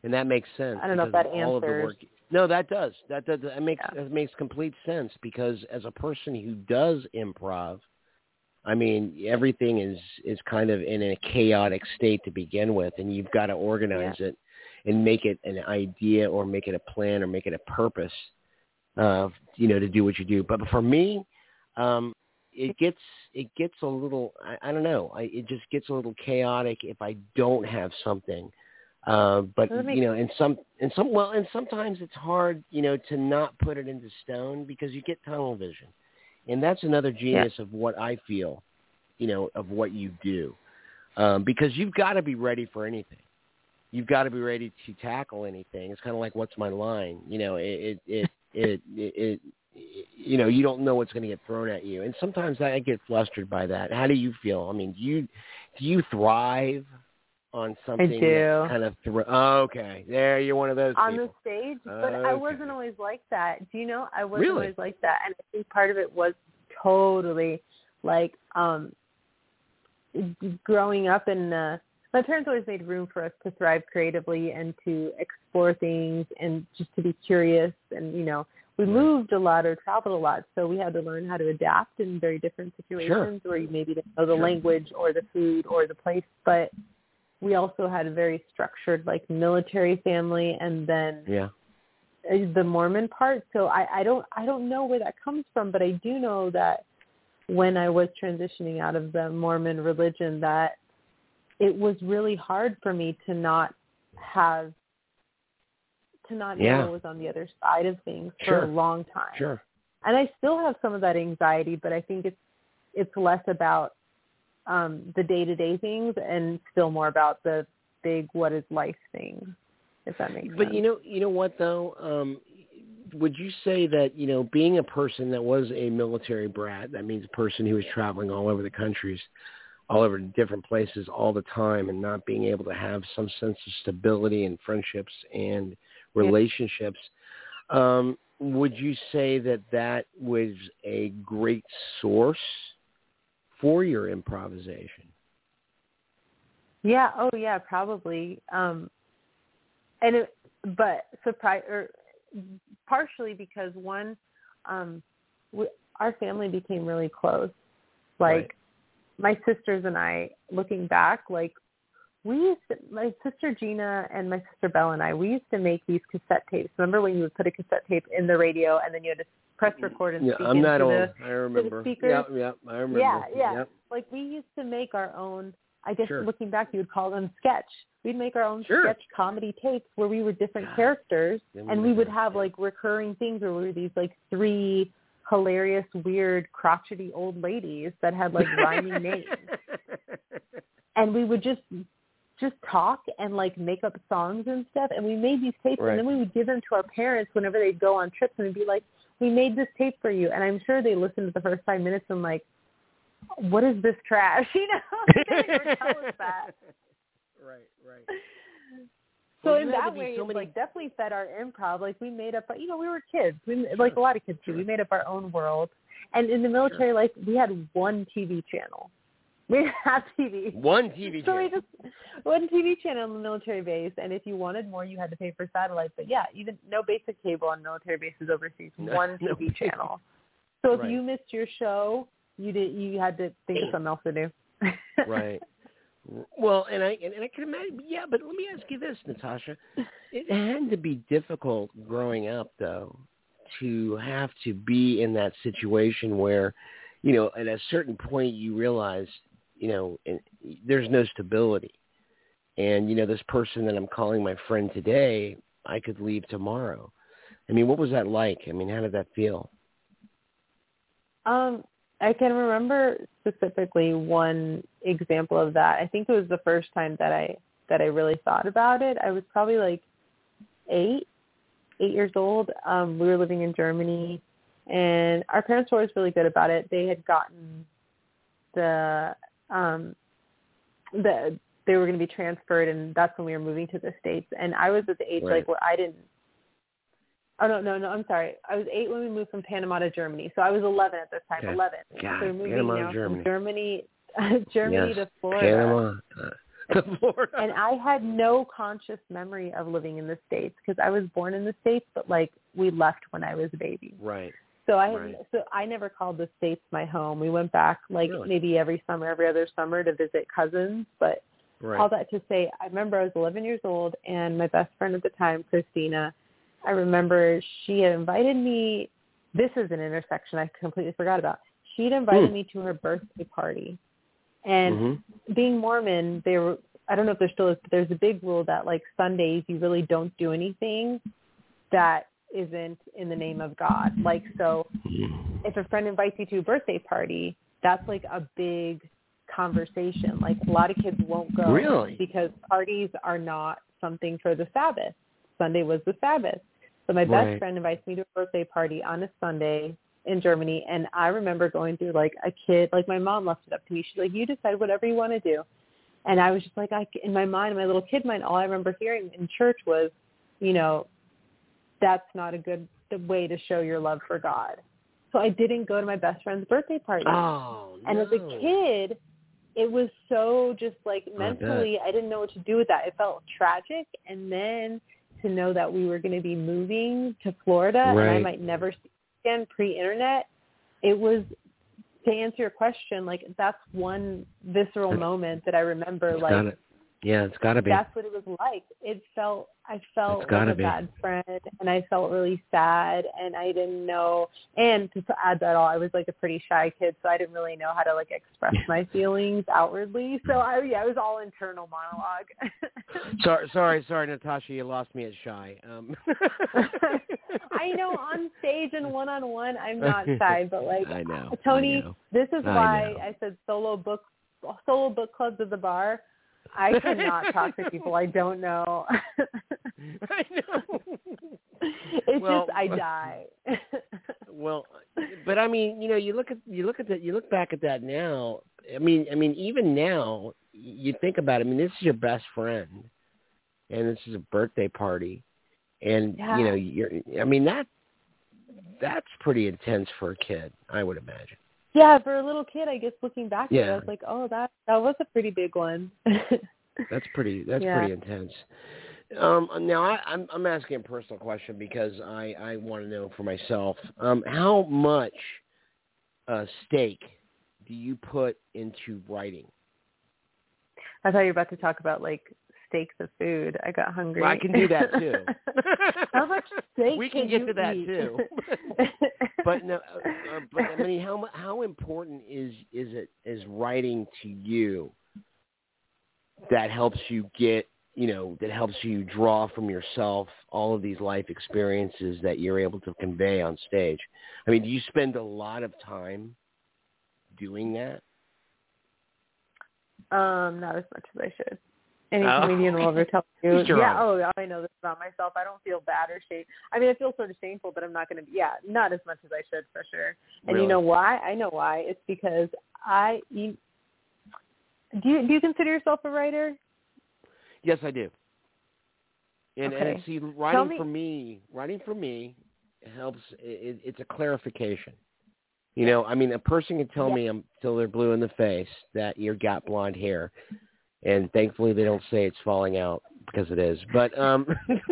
And that makes sense. I don't know if that of all of the answers. work. No, that does. That does. That makes Yeah. that makes complete sense because as a person who does improv, I mean everything is is kind of in a chaotic state to begin with, and you've got to organize it and make it an idea or make it a plan or make it a purpose, uh, you know, to do what you do. But for me, um, it gets it gets a little I, I don't know. I, it just gets a little chaotic if I don't have something. Uh, but you know, and some and some well, and sometimes it's hard, you know, to not put it into stone because you get tunnel vision, and that's another genius of what I feel, you know, of what you do, um, because you've got to be ready for anything. You've got to be ready to tackle anything. It's kind of like what's my line, you know, it it it it, it, it you know, you don't know what's going to get thrown at you, and sometimes I get flustered by that. How do you feel? I mean, do you do you thrive on something I do. kind of thro- oh, okay there you're one of those on people. the stage, but I wasn't always like that. Do you know? I wasn't Really? always like that, and I think part of it was totally like um growing up in uh my parents always made room for us to thrive creatively and to explore things and just to be curious and you know we Right. moved a lot or traveled a lot so we had to learn how to adapt in very different situations where you maybe didn't know the Sure. language or the food or the place but we also had a very structured like military family and then yeah uh, the Mormon part. So I, I don't I don't know where that comes from, but I do know that when I was transitioning out of the Mormon religion that it was really hard for me to not have to not Yeah. know what was on the other side of things for a long time. sure And I still have some of that anxiety, but I think it's it's less about um the day to day things and still more about the big what is life thing, if that makes but sense. But you know, you know what though? Um, would you say that you know, being a person that was a military brat, that means a person who was traveling all over the countries, all over different places all the time, and not being able to have some sense of stability and friendships and relationships. Um, would you say that that was a great source for your improvisation? Yeah. Oh, yeah. Probably. Um, and it, but surprise or partially because one, um, we, our family became really close. Like. My sisters and I, looking back, like we used to, my sister Gina and my sister Belle and I, we used to make these cassette tapes. Remember when you would put a cassette tape in the radio and then you had to press record and Yeah, speak I'm into not the old. I remember. speakers? Yeah, yep, I remember. Yeah, yeah. Yep. like we used to make our own I guess Sure. looking back you would call them sketch. We'd make our own Sure. sketch comedy tapes where we were different characters and we would have yeah. like recurring things where we were these like three hilarious, weird, crotchety old ladies that had like rhyming names. And we would just just talk and like make up songs and stuff and we made these tapes Right. and then we would give them to our parents whenever they'd go on trips and we'd be like, We made this tape for you and I'm sure they listened to the first five minutes and like what is this trash? You know, they never tell us that. Right, right. So Well, in that way, so many- like definitely fed our improv. Like we made up, you know, we were kids. We like a lot of kids do. We made up our own world. And in the military, like we had one TV channel. We didn't have TV. One TV So channel. we just one TV channel on the military base, and if you wanted more, you had to pay for satellite. But yeah, even no basic cable on military bases overseas. No- one no TV basic- channel. So if Right. you missed your show, you did. You had to think of something else to do. right. Well, and I and, and I can imagine. Yeah, but let me ask you this, Natasha. It had to be difficult growing up, though, to have to be in that situation where, you know, at a certain point you realize, you know, and there's no stability, and you know, this person that I'm calling my friend today, I could leave tomorrow. I mean, what was that like? I mean, how did that feel? Um, I can remember specifically one example of that. I think it was the first time that I that I really thought about it. I was probably like eight, eight years old. Um, we were living in Germany, and our parents were always really good about it. They had gotten the um, the they were going to be transferred, and that's when we were moving to the states. And I was at the age Right. like where I didn't Oh no, no, no! I'm sorry. I was eight when we moved from Panama to Germany, so I was 11 at this time. Okay. 11. God, so we're moving Panama now Germany. from Germany, Germany yes, to Florida, Panama, uh, to Florida. and I had no conscious memory of living in the states because I was born in the states, but like we left when I was a baby. right. So I Right. so I never called the states my home. We went back like Really? maybe every summer, every other summer to visit cousins, but Right. all that to say, I remember I was 11 years old, and my best friend at the time, Christina, I remember she had invited me. This is an intersection I completely forgot about. She'd invited Hmm. me to her birthday party, and Mhm. being Mormon, they were. I don't know if there still is, but there's a big rule that like Sundays you really don't do anything that isn't in the name of God. Like so, if a friend invites you to a birthday party, that's like a big conversation. Like a lot of kids won't go Really? because parties are not something for the Sabbath. Sunday was the Sabbath. So my best Right. friend invites me to a birthday party on a Sunday in Germany and I remember going through like a kid like my mom left it up to me. She's like, You decide whatever you want to do. And I was just like I in my mind, my little kid mind, all I remember hearing in church was, you know, that's not a good way to show your love for God. So I didn't go to my best friend's birthday party. Oh, and as a kid, it was so just like mentally, I didn't know what to do with that. It felt tragic. And then to know that we were going to be moving to Florida and I might never see again pre-internet, it was to answer your question, like that's one visceral moment that I remember. Like yeah, it's got to be. that's what it was like. It felt I felt It's like a be. bad friend, and I felt really sad, and I didn't know. And to add that all, I was like a pretty shy kid, so I didn't really know how to like express my feelings outwardly. So I yeah, it was all internal monologue. sorry, sorry, sorry, Natasha, you lost me at shy. Um. I know on stage and one on one, I'm not shy, but like I know, Tony, I know. this is I why know. I said solo book solo book clubs at the bar. I cannot talk to people I don't know. I know. It's Well, just I die. Well, but I mean, you know, you look at you look at that you look back at that now. I mean, I mean, even now, you think about it. I mean, this is your best friend, and this is a birthday party, and Yeah. you know, you're. I mean, that that's pretty intense for a kid, I would imagine. Yeah, for a little kid, I guess looking back at it, Yeah. I was like, oh, that that was a pretty big one. That's pretty. That's Yeah. pretty intense. Um, now I, I'm I'm asking a personal question because I I want to know for myself. Um, how much uh, stake do you put into writing? I thought you were about to talk about like steaks of food. I got hungry. Well, I can do that too. How much steak We can can get you to that eat? too. but no, uh, uh, but I mean, how how important is is it is writing to you that helps you get you know that helps you draw from yourself all of these life experiences that you're able to convey on stage. I mean, do you spend a lot of time doing that? Um, not as much as I should. Any Oh. comedian will ever tell you. Yeah. Oh, I know this about myself. I don't feel bad or shame. I mean, I feel sort of shameful, but I'm not going to. be Yeah, not as much as I should for sure. And Really? you know why? I know why. It's because I. You, do you do you consider yourself a writer? Yes, I do. And, and Okay. see, writing me- for me, writing for me helps. It, it's a clarification. You know, I mean, a person can tell Yeah. me I'm they're blue in the face that you got blonde hair, and thankfully they don't say it's falling out because it is. But um,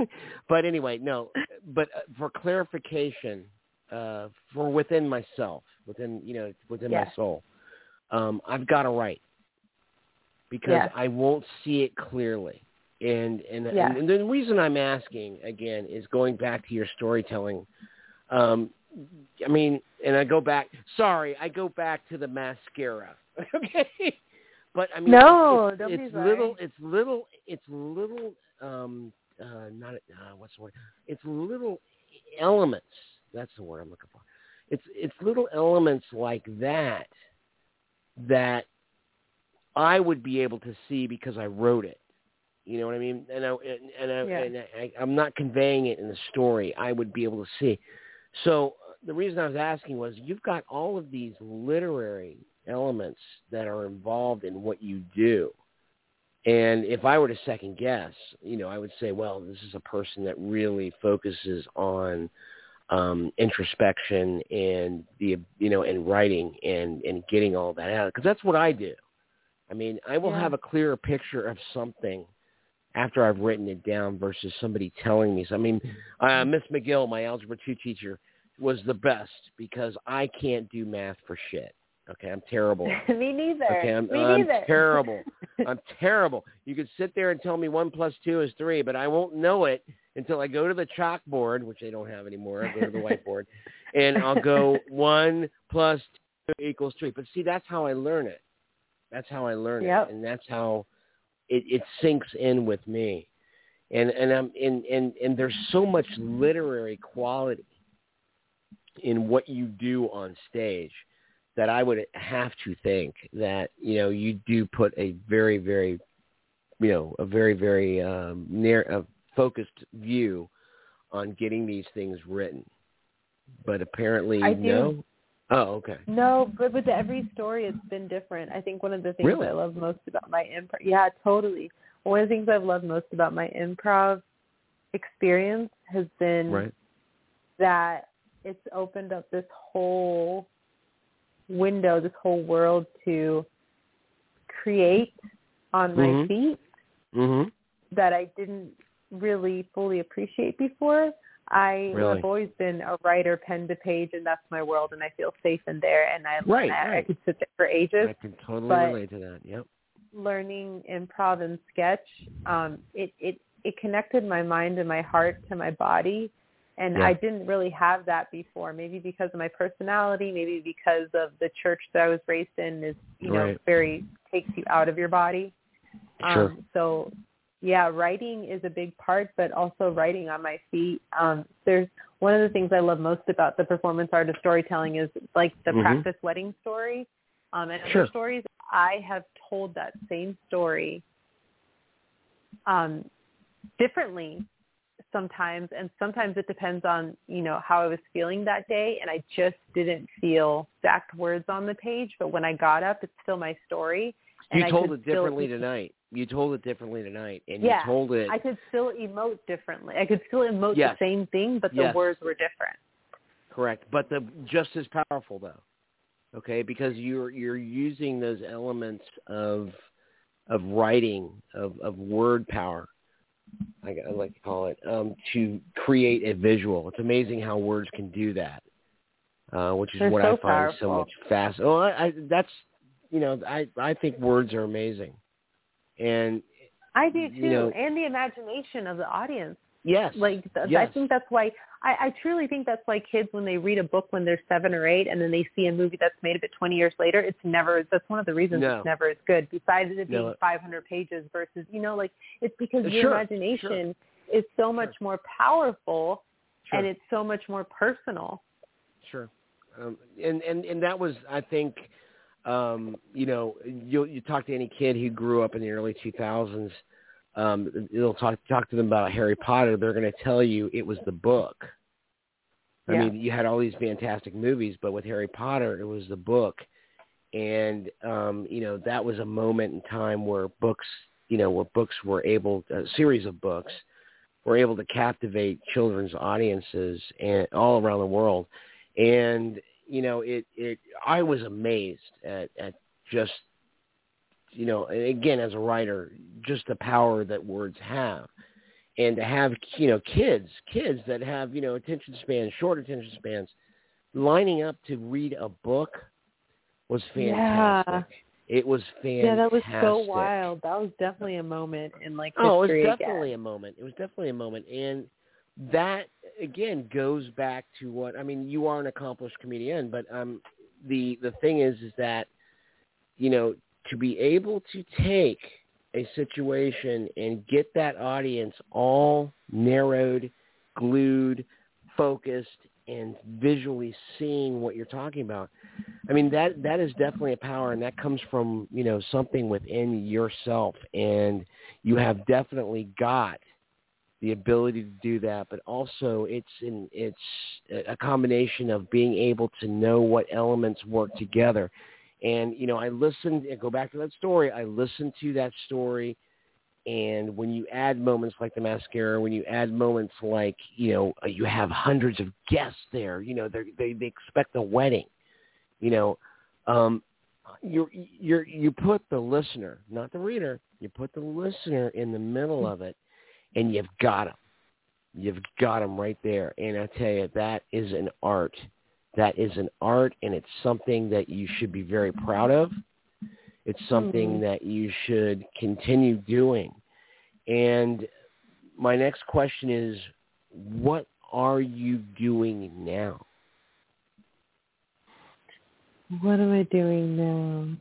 but anyway, no. But uh, for clarification, uh, for within myself, within you know, within my soul, um, I've got to write because. I won't see it clearly. And and, Yeah. and the reason I'm asking again is going back to your storytelling. Um, I mean, and I go back. Sorry, I go back to the mascara. okay, but I mean, No, it's, it's, little. It's little. It's little. Um, uh, not uh, what's the word? It's little elements. That's the word I'm looking for. It's it's little elements like that that I would be able to see because I wrote it. You know what I mean? And I and, and, I, Yeah. and I, I'm not conveying it in the story. I would be able to see. So uh, the reason I was asking was you've got all of these literary elements that are involved in what you do. And if I were to second guess, you know, I would say, well, this is a person that really focuses on um, introspection and the, you know, and writing and, and getting all that out. Because that's what I do. I mean, I will Yeah. have a clearer picture of something after I've written it down versus somebody telling me. So, I mean, uh, Miss McGill, my algebra two teacher, was the best because I can't do math for shit. Okay, I'm terrible. Me neither. Okay, I'm, Me I'm neither. terrible. I'm terrible. You could sit there and tell me one plus two is three, but I won't know it until I go to the chalkboard, which they don't have anymore. I go to the whiteboard, and I'll go one plus two equals three. But see, that's how I learn it. That's how I learn Yep. it, and that's how it, it sinks in with me. And and I'm and and and there's so much literary quality in what you do on stage that I would have to think that you know you do put a very very you know a very very um, near a focused view on getting these things written, but apparently I do. no. Oh, okay. No, but with every story, it's been different. I think one of the things Really? I love most about my improv, yeah, totally. One of the things I've loved most about my improv experience has been Right. that it's opened up this whole window, this whole world to create on my Mhm. feet Mhm. that I didn't really fully appreciate before. I Really? have always been a writer, pen to page, and that's my world, and I feel safe in there, and I Right, I, I could sit there for ages. I can totally but- relate to that. Yep. Learning improv and sketch, um, it it it connected my mind and my heart to my body, and Yeah. I didn't really have that before. Maybe because of my personality, maybe because of the church that I was raised in is you know Right. very takes you out of your body. Sure. Um, so yeah, writing is a big part, but also writing on my feet. Um, there's one of the things I love most about the performance art of storytelling is like the Mhm. practice wedding story. Um, and Sure. other stories, I have told that same story um, differently sometimes and sometimes it depends on you know how i was feeling that day and i just didn't feel exact words on the page but when i got up it's still my story you and told it differently still, tonight. You told it differently tonight and yeah, you told it i could still emote differently. I could still emote yes. the same thing but the yes. words were different. Correct. But the just as powerful though. Okay? Because you're you're using those elements of of writing of of word power I, I like to call it, um, to create a visual. It's amazing how words can do that, uh, which is They're what so I find powerful. so much fast. Oh, I, I, that's you know, I I think words are amazing, and I do too, you know, and the imagination of the audience. Yes, like yes. I think that's why I, I truly think that's why kids when they read a book when they're seven or eight and then they see a movie that's made of it 20 years later, it's never. That's one of the reasons No. it's never as good. Besides it being No. 500 pages versus you know like it's because Uh, your sure, imagination is so much more powerful Sure. and it's so much more personal. Sure. Um, and, and, and that was, I think, um, you know, you you talk to any kid who grew up in the early 2000s, um, you'll talk talk to them about Harry Potter. They're going to tell you it was the book. I Yeah. mean, you had all these fantastic movies, but with Harry Potter, it was the book, and um, you know that was a moment in time where books, you know, where books were able, a series of books, were able to captivate children's audiences and all around the world, and you know, it it I was amazed at at just you know, again as a writer, just the power that words have. And to have, you know, kids, kids that have, you know, attention spans, short attention spans, lining up to read a book was fantastic. Yeah. It was fantastic. Yeah, that was so wild. That was definitely a moment in like history. Oh, it was definitely a moment. It was definitely a moment, and that again goes back to what I mean. You are an accomplished comedian, but um, the the thing is, is that you know to be able to take a situation and get that audience all narrowed, glued, focused, and visually seeing what you're talking about. I mean that that is definitely a power, and that comes from you know something within yourself, and you have definitely got the ability to do that. But also, it's in it's a combination of being able to know what elements work together. And you know, I listened and go back to that story. I listened to that story, and when you add moments like the mascara, when you add moments like you know you have hundreds of guests there, you know they they they expect a wedding, you know, um, you you you put the listener, not the reader, you put the listener in the middle of it, and you've got them. You've got them right there, and I tell you that is an art that is an art and it's something that you should be very proud of. It's something Mhm. that you should continue doing. And my next question is, what are you doing now? What am I doing now?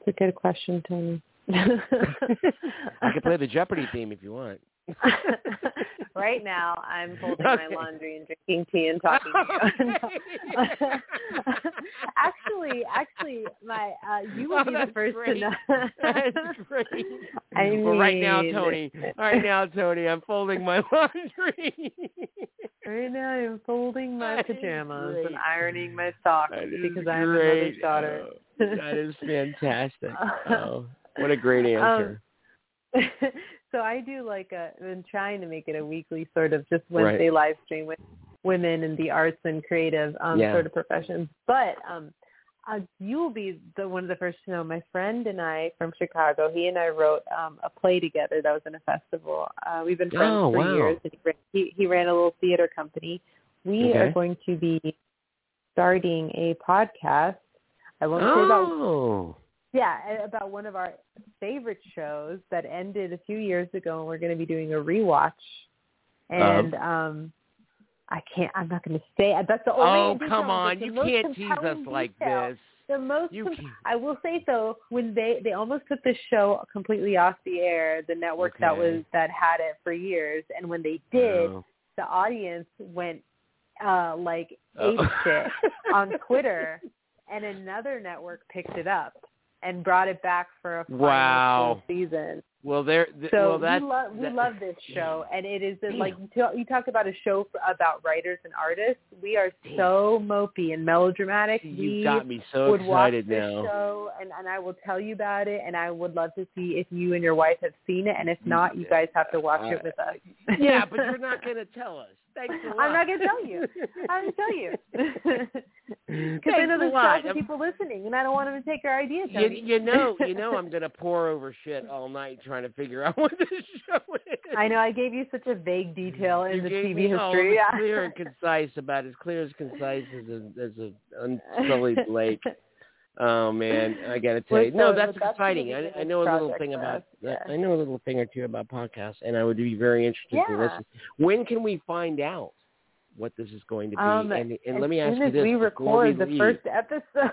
It's a good question, Tony. I can play the Jeopardy theme if you want. right now, I'm folding my laundry and drinking tea and talking to you. actually, actually, my uh, you will Oh, be the first great. to know. That's great. I well, right now, Tony. Right now, Tony, I'm folding my laundry. Right now, I'm folding my That pajamas and ironing my socks because I'm a mother's daughter. Oh, that is fantastic. Oh, what a great answer. So I do like a, I've been trying to make it a weekly sort of just Wednesday Right. live stream with women in the arts and creative um, Yeah. sort of professions. But um, uh, you will be the one of the first to know. My friend and I from Chicago, he and I wrote um, a play together that was in a festival. Uh, we've been friends Oh, for wow. years. And he, ran, he, he ran a little theater company. We Okay. are going to be starting a podcast. I won't say about Oh, yeah, about one of our favorite shows that ended a few years ago, and we're going to be doing a rewatch. And um, I can't. I'm not going to say. That's the only. oh, come on! You can't tease us like detail- this. The most. Com- I will say though, when they they almost took the show completely off the air, the network that was that had it for years, and when they did, Oh. the audience went uh like Oh. shit on Twitter, and another network picked it up. And brought it back for a final Wow. season. Well, there. Th- So well, that's we love we that- love this show, and it is like you talk, you talk about a show for, about writers and artists. We are so mopey and melodramatic. You we got me so would watch excited this now. show, and and I will tell you about it, and I would love to see if you and your wife have seen it, and if not, you guys have to watch it with us. yeah, but you're not going to tell us. Thanks a lot. I'm not gonna tell you. I'm gonna tell you Mm, because I Thanks know a there's lot. thousands of people listening, and I don't want them to take our idea. You, you know, you know, I'm gonna pour over shit all night trying to figure out what this show is. I know I gave you such a vague detail in you the TV me history. as clear and concise about as clear as concise as a as a unsullied lake. Oh man, I gotta tell you, no, that's that's exciting. I, I know a little thing about. yeah. I know a little thing or two about podcasts, and I would be very interested to listen. When can we find out what this is going to be? Um, and and let me ask you as this: we record the leave- first episode.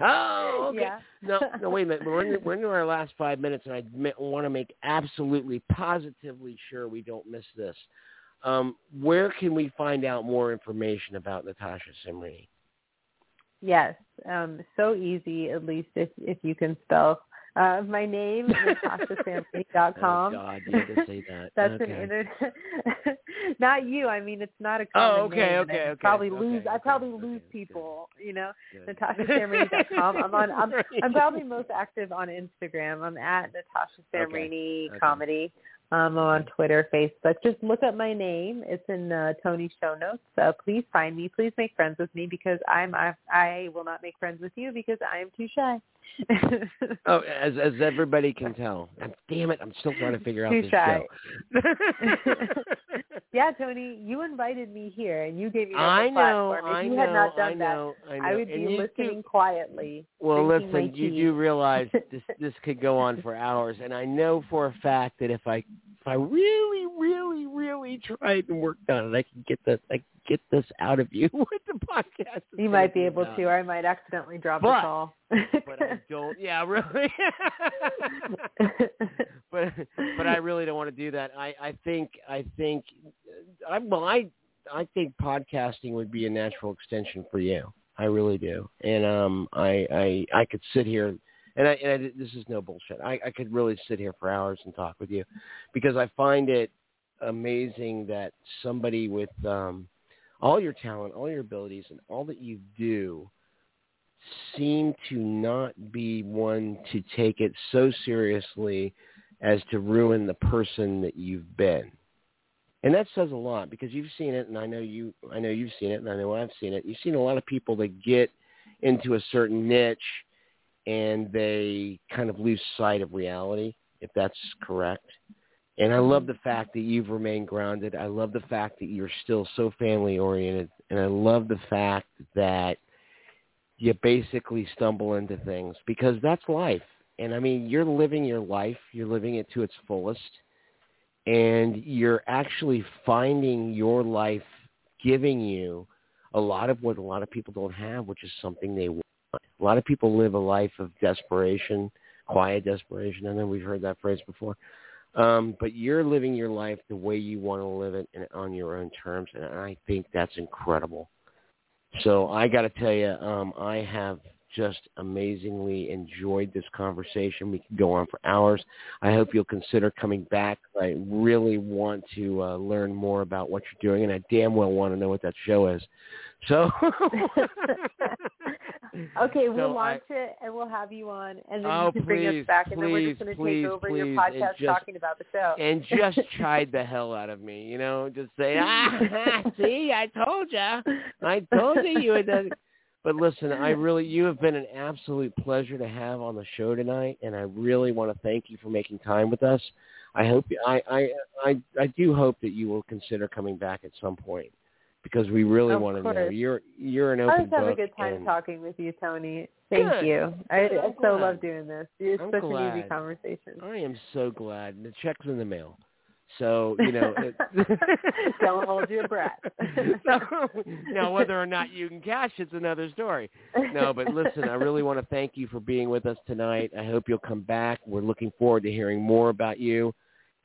Oh, okay. Yeah. No, no, wait a minute. We're in, we're into our last five minutes, and I want to make absolutely, positively sure we don't miss this. Um, where can we find out more information about Natasha Samreny? Yes, um, so easy. At least if if you can spell uh, my name, natashasamreny.com. Oh God, you to say that. That's okay. an internet. not you. I mean, it's not a common Oh, okay, name. okay, okay, Probably okay, lose. I probably okay, lose good. people. You know, Good. natashasamreny.com. I'm on. I'm. I'm probably most active on Instagram. I'm at Natasha Samreny Okay. Comedy. Um, I'm on Twitter, Facebook. Just look up my name. It's in uh, Tony's show notes. So please find me. Please make friends with me because I'm I, I will not make friends with you because I am too shy. Oh, as as everybody can tell. Damn it, I'm still trying to figure out Too this shy. show. yeah, Tony, you invited me here and you gave me the I know, platform. If I you know, had not I done know, I that, know. I would And be listening do- quietly. Well, listen, you do realize this this could go on for hours, and I know for a fact that if I if I really, really, really tried and worked on it, I can get this I can get this out of you with the podcast. You might be able to, or I might accidentally drop But- the call. but I don't. Yeah, really. but but I really don't want to do that. I I think I think I well I I think podcasting would be a natural extension for you. I really do, and um I I I could sit here. And, I, and I, this is no bullshit. I, I could really sit here for hours and talk with you, because I find it amazing that somebody with um, all your talent, all your abilities, and all that you do seem to not be one to take it so seriously as to ruin the person that you've been. And that says a lot because you've seen it and I know you I know you've seen it and I know I've seen it. You've seen a lot of people that get into a certain niche and they kind of lose sight of reality, if that's correct. And I love mm-hmm. the fact that you've remained grounded. I love the fact that you're still so family oriented and I love the fact that you basically stumble into things because that's life. And I mean, you're living your life, you're living it to its fullest, and you're actually finding your life giving you a lot of what a lot of people don't have, which is something they want. A lot of people live a life of desperation, quiet desperation. I know we've heard that phrase before. Um, but you're living your life the way you want to live it and on your own terms, and I think that's incredible. So I got to tell you, um, I have just amazingly enjoyed this conversation. We could go on for hours. I hope you'll consider coming back. I really want to uh, learn more about what you're doing, and I damn well want to know what that show is. So, okay, we'll So launch it and we'll have you on, and then Oh, you can bring us back, and then we're just going to take over please, your podcast just- talking about the show. and just chide the hell out of me, you know, just say, ah, see, I told you, I told you you done. But listen, I really, you have been an absolute pleasure to have on the show tonight, and I really want to thank you for making time with us. I hope, I, I, I, I do hope that you will consider coming back at some point because we really Of want to know. You're, you're an open I always have a good time and- talking with you, Tony. Thank Good. you. I, I so glad. love doing this. It's I'm such an easy conversation. I am so glad. The check's in the mail. So, you know. Don't hold your breath. so, now, whether or not you can cash it's another story. No, but listen, I really want to thank you for being with us tonight. I hope you'll come back. We're looking forward to hearing more about you.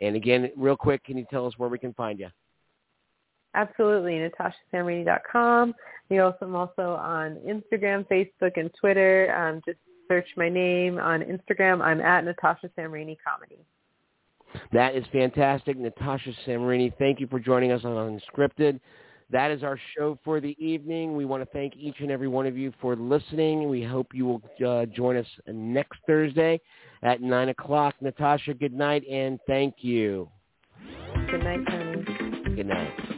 And again, real quick, can you tell us where we can find you? Absolutely, natashasamreny.com. You also I'm also on Instagram, Facebook, and Twitter. Um, just search my name on Instagram. I'm at Natasha Samreny Comedy. That is fantastic. Natasha Samreny, thank you for joining us on Unscripted. That is our show for the evening. We want to thank each and every one of you for listening. We hope you will uh, join us next Thursday at 9 o'clock. Natasha, good night and thank you. Good night, honey. Good night.